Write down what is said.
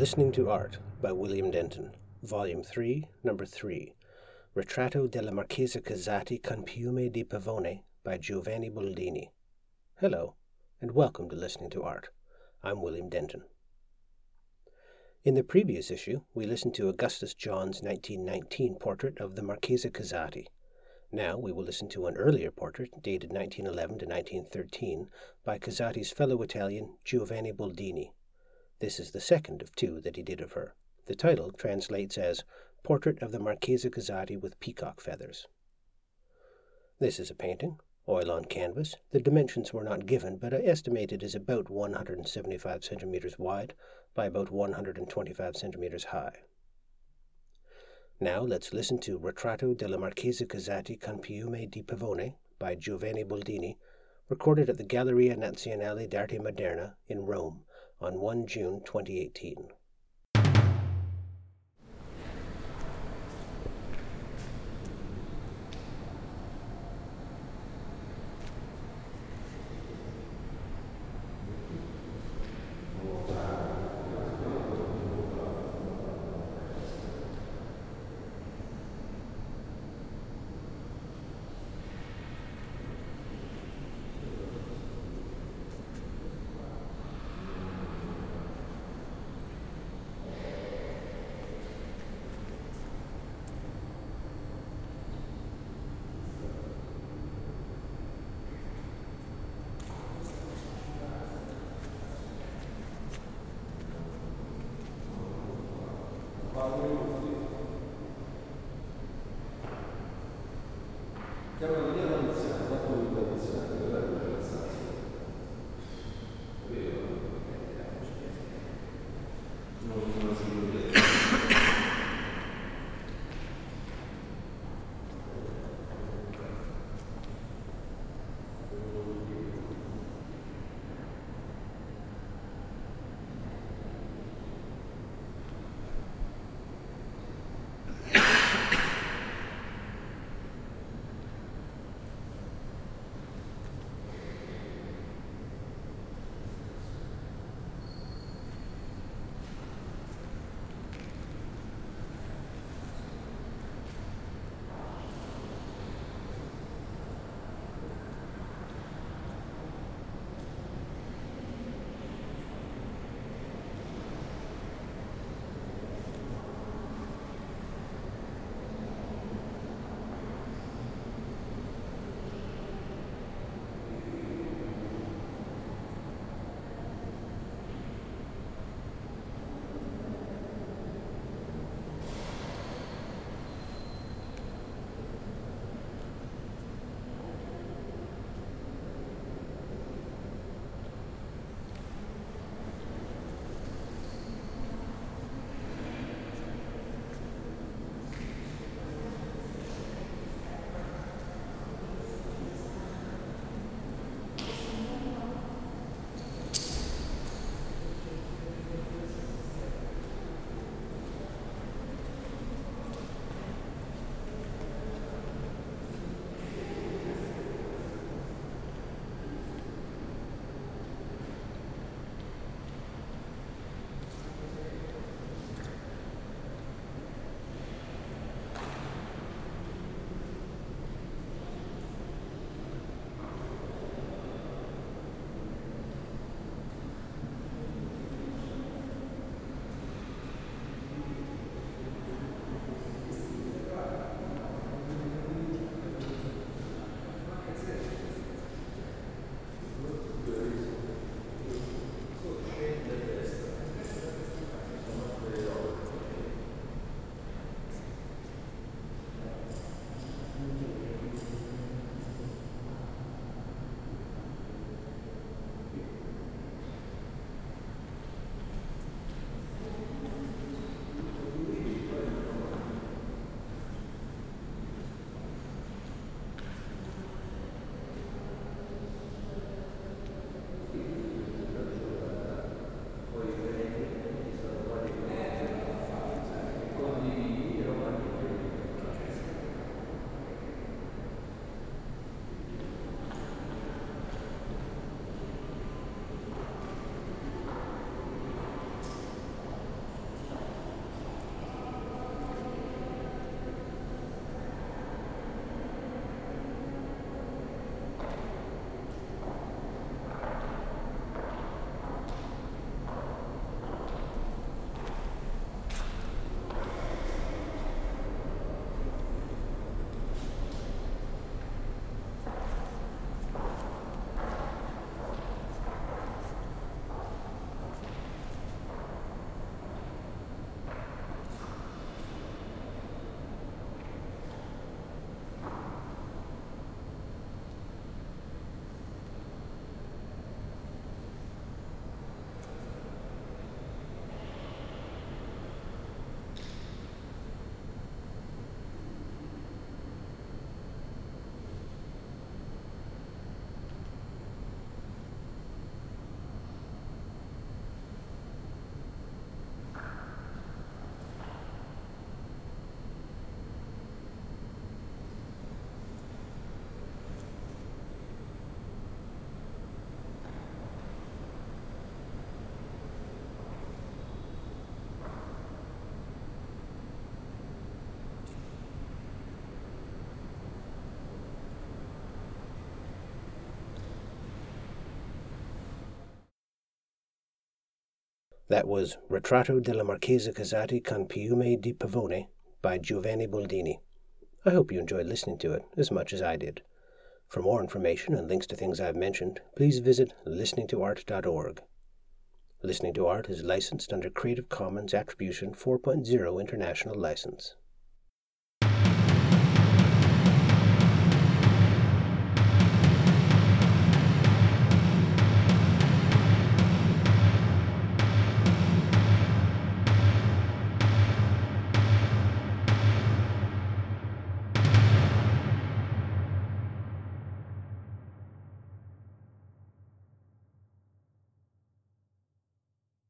Listening to Art by William Denton, Volume 3, Number 3, Ritratto della Marchesa Casati con Piume di Pavone by Giovanni Boldini. Hello, and welcome to Listening to Art. I'm William Denton. In the previous issue, we listened to Augustus John's 1919 portrait of the Marchesa Casati. Now we will listen to an earlier portrait, dated 1911 to 1913, by Casati's fellow Italian Giovanni Boldini. This is the second of two that he did of her. The title translates as Portrait of the Marchesa Casati with Peacock Feathers. This is a painting, oil on canvas. The dimensions were not given, but I estimate it is about 175 centimeters wide by about 125 centimeters high. Now let's listen to Ritratto della Marchesa Casati con Piume di Pavone by Giovanni Boldini, recorded at the Galleria Nazionale d'Arte Moderna in Rome on 1 June 2018. Hallelujah. That was Ritratto della Marchesa Casati con Piume di Pavone by Giovanni Boldini. I hope you enjoyed listening to it as much as I did. For more information and links to things I've mentioned, please visit listeningtoart.org. Listening to Art is licensed under Creative Commons Attribution 4.0 International License.